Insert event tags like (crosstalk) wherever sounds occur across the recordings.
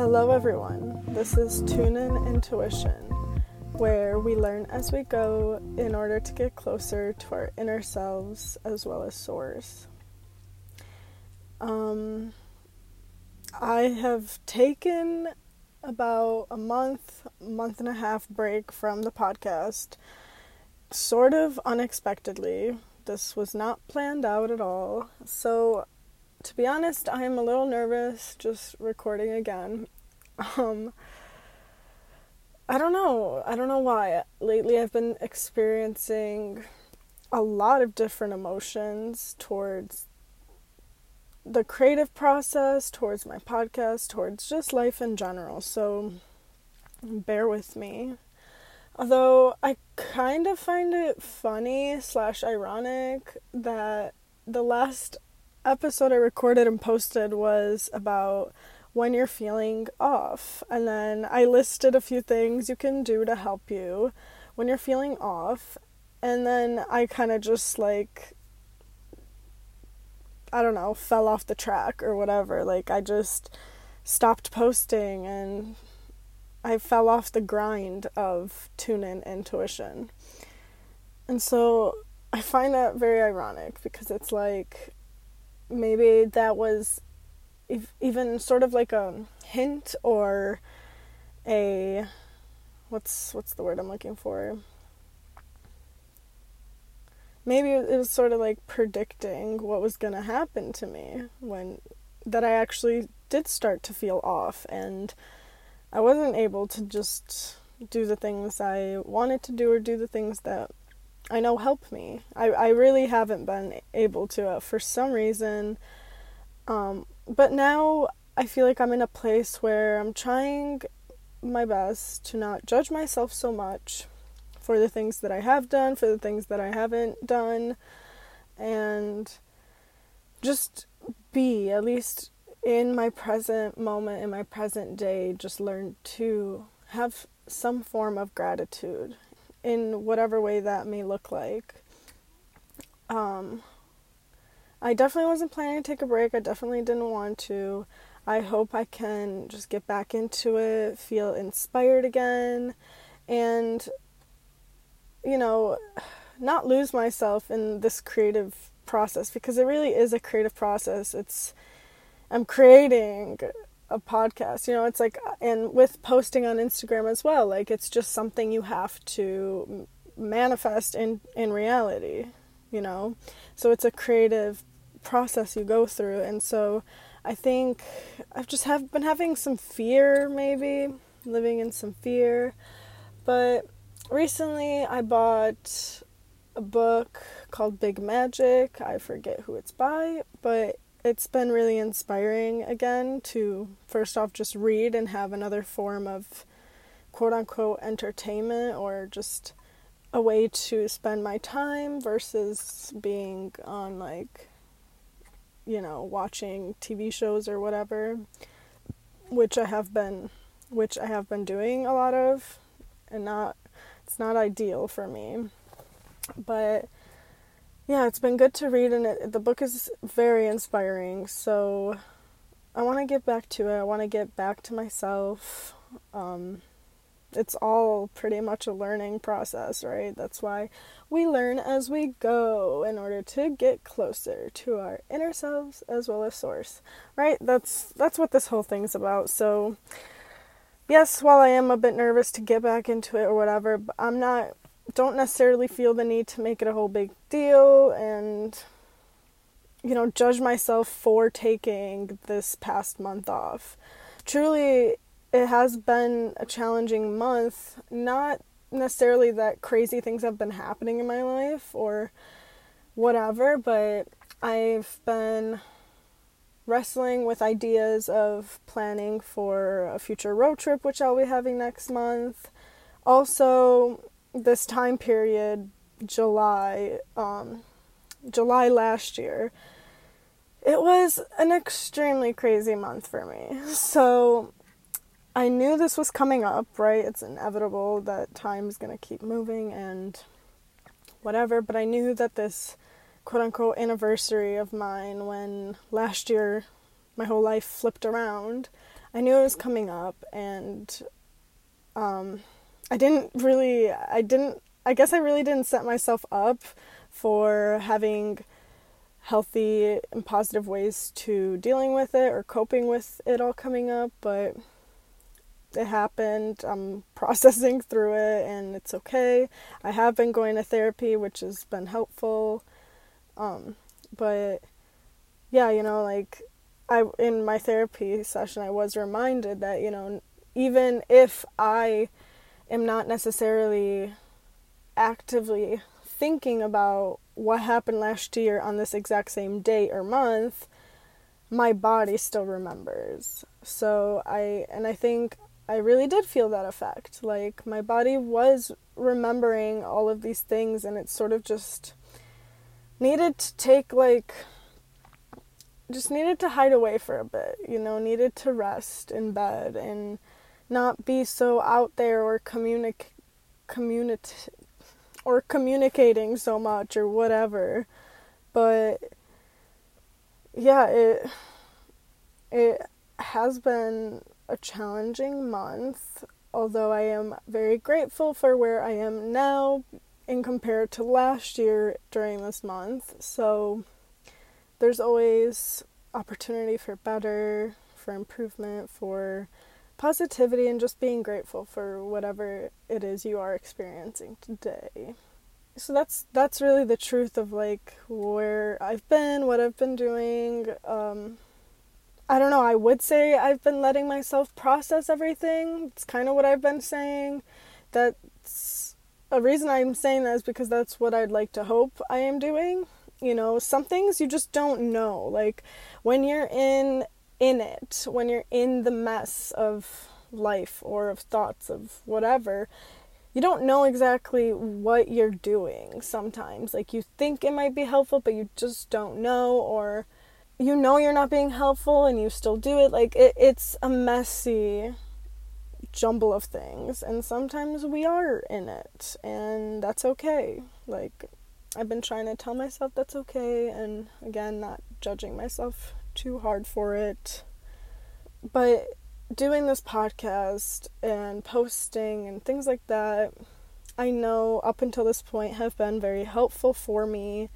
Hello, everyone. This is Tune In Intuition, where we learn as we go in order to get closer to our inner selves as well as source. Um, I have taken about a month, month and a half break from the podcast, sort of unexpectedly. This was not planned out at all. So to be honest, I am a little nervous just recording again. (laughs) Um, I don't know. I don't know why. Lately, I've been experiencing a lot of different emotions towards the creative process, towards my podcast, towards just life in general. So bear with me. Although I kind of find it funny slash ironic that the last episode I recorded and posted was about when you're feeling off. And then I listed a few things you can do to help you when you're feeling off. And then I kind of just like, I don't know, fell off the track or whatever. Like, I just stopped posting and I fell off the grind of tune in intuition. And so I find that very ironic because it's like maybe that was even sort of like a hint or a what's what's the word I'm looking for? Maybe it was sort of like predicting what was going to happen to me when that I actually did start to feel off and I wasn't able to just do the things I wanted to do or do the things that I know help me. I, I really haven't been able to uh, for some reason. Um, but now I feel like I'm in a place where I'm trying my best to not judge myself so much for the things that I have done, for the things that I haven't done, and just be, at least in my present moment, in my present day, just learn to have some form of gratitude in whatever way that may look like. Um, I definitely wasn't planning to take a break. I definitely didn't want to. I hope I can just get back into it, feel inspired again, and, you know, not lose myself in this creative process because it really is a creative process. It's, I'm creating a podcast. You know, it's like, uh, and with posting on Instagram as well, like it's just something you have to manifest in in reality. You know, so it's a creative process you go through, and so I think I've just have been having some fear, maybe living in some fear, but recently I bought a book called Big Magic. I forget who it's by, but it's been really inspiring again to first off just read and have another form of quote unquote entertainment or just a way to spend my time versus being on like you know watching TV shows or whatever which I have been which I have been doing a lot of and not it's not ideal for me. But yeah, it's been good to read, and it, the book is very inspiring. So I want to get back to it. I want to get back to myself. Um, it's all pretty much a learning process, right? That's why we learn as we go in order to get closer to our inner selves as well as source, right? That's that's what this whole thing's about. So yes, while I am a bit nervous to get back into it or whatever, I'm not don't necessarily feel the need to make it a whole big deal and you know judge myself for taking this past month off. Truly it has been a challenging month. Not necessarily that crazy things have been happening in my life or whatever but i've been wrestling with ideas of planning for a future road trip which i'll be having next month. Also this time period, July, um, July last year, it was an extremely crazy month for me. (laughs) So I knew this was coming up, right? It's inevitable that time is going to keep moving and whatever, but I knew that this quote unquote anniversary of mine when last year my whole life flipped around, I knew it was coming up, and um, I didn't really, I didn't, I guess I really didn't set myself up for having healthy and positive ways to dealing with it or coping with it all coming up, but it happened. I'm (laughs) processing through it and it's okay. I have been going to therapy, which has been helpful. Um, but yeah, you know, like I in my therapy session I was reminded that, you know, even if I am not necessarily actively thinking about what happened last year on this exact same date or month, my body still remembers. So I and I think I really did feel that effect. Like my body was remembering all of these things and it sort of just needed to take like just needed to hide away for a bit, you know, needed to rest in bed and not be so out there or communic communit or communicating so much or whatever. But yeah, it it has been a challenging month, although I am very grateful for where I am now in compared to last year during this month. So there's always opportunity for better, for improvement, for positivity and just being grateful for whatever it is you are experiencing today. So that's that's really the truth of like where I've been, what I've been doing. Um, I don't know, I would say I've been letting myself process everything. It's kind of what I've been saying. That's a reason I'm saying that is because that's what I'd like to hope I am doing. You know, some things you just don't know. Like when you're in in it, when you're in the mess of life or of thoughts of whatever, you don't know exactly what you're doing sometimes. Like you think it might be helpful, but you just don't know, or you know you're not being helpful and you still do it. Like it, it's a messy jumble of things, and sometimes we are in it, and that's okay. Like I've been trying to tell myself that's okay, and again, not judging myself too hard for it. But doing this podcast and posting and things like that, I know up until this point have been very helpful for me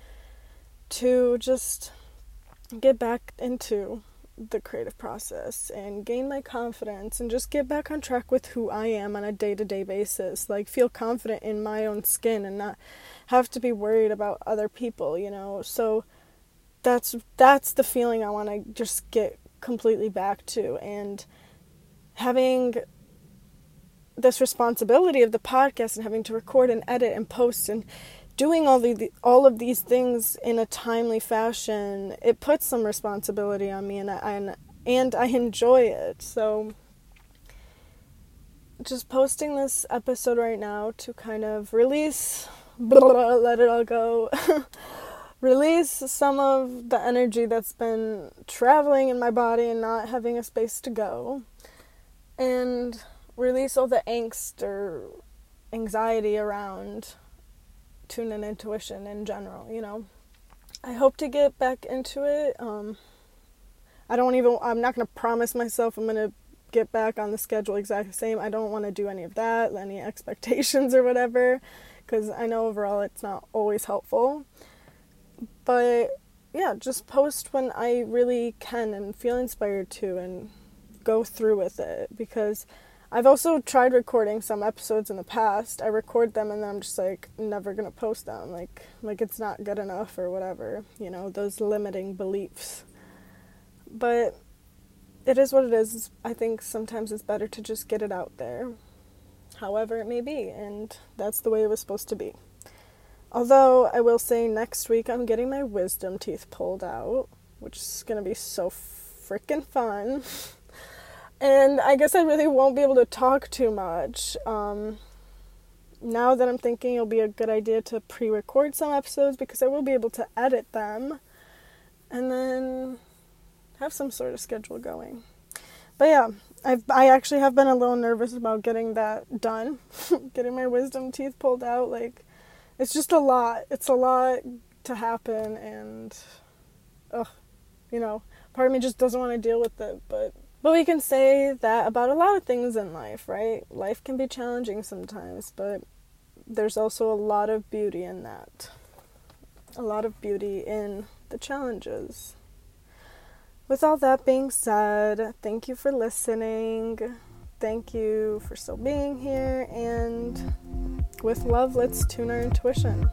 to just get back into the creative process and gain my confidence and just get back on track with who I am on a day to day basis. Like, feel confident in my own skin and not have to be worried about other people, you know? So, that's that's the feeling I want to just get completely back to. And having this responsibility of the podcast and having to record and edit and post and doing all the all of these things in a timely fashion it puts some responsibility on me and I, and and I enjoy it. So just posting this episode right now to kind of release blah, (laughs) blah, let it all go (laughs) release some of the energy that's been traveling in my body and not having a space to go, and release all the angst or anxiety around tune in intuition in general, you know. I hope to get back into it. Um, I don't even, I'm not going to promise myself I'm going to get back on the schedule exactly the same. I don't want to do any of that, any (laughs) expectations or whatever, because I know overall it's not always helpful. But yeah, just post when I really can and feel inspired to and go through with it because I've also tried recording some episodes in the past. I record them and then I'm just like never going to post them like like it's not good enough or whatever, you know, those limiting beliefs. But it is what it is. I think sometimes it's better to just get it out there. However it may be, and that's the way it was supposed to be. Although I will say next week I'm getting my wisdom teeth pulled out, which is going to be so freaking fun. (laughs) and I guess I really won't be able to talk too much. Um, now that I'm thinking it'll be a good idea to pre record some episodes because I will be able to edit them and then have some sort of schedule going. But yeah, I've I actually have been a little nervous about getting that done, (laughs) getting my wisdom teeth pulled out. Like, it's just a lot. It's a lot to happen, and ugh, you know, part of me just doesn't want to deal with it. But But we can say that about a lot of things in life, right? Life can be challenging sometimes, but there's also a lot of beauty in that. A lot of beauty in the challenges. With all that being said, thank you for listening. Thank you for still being here. And with love, let's tune our intuition.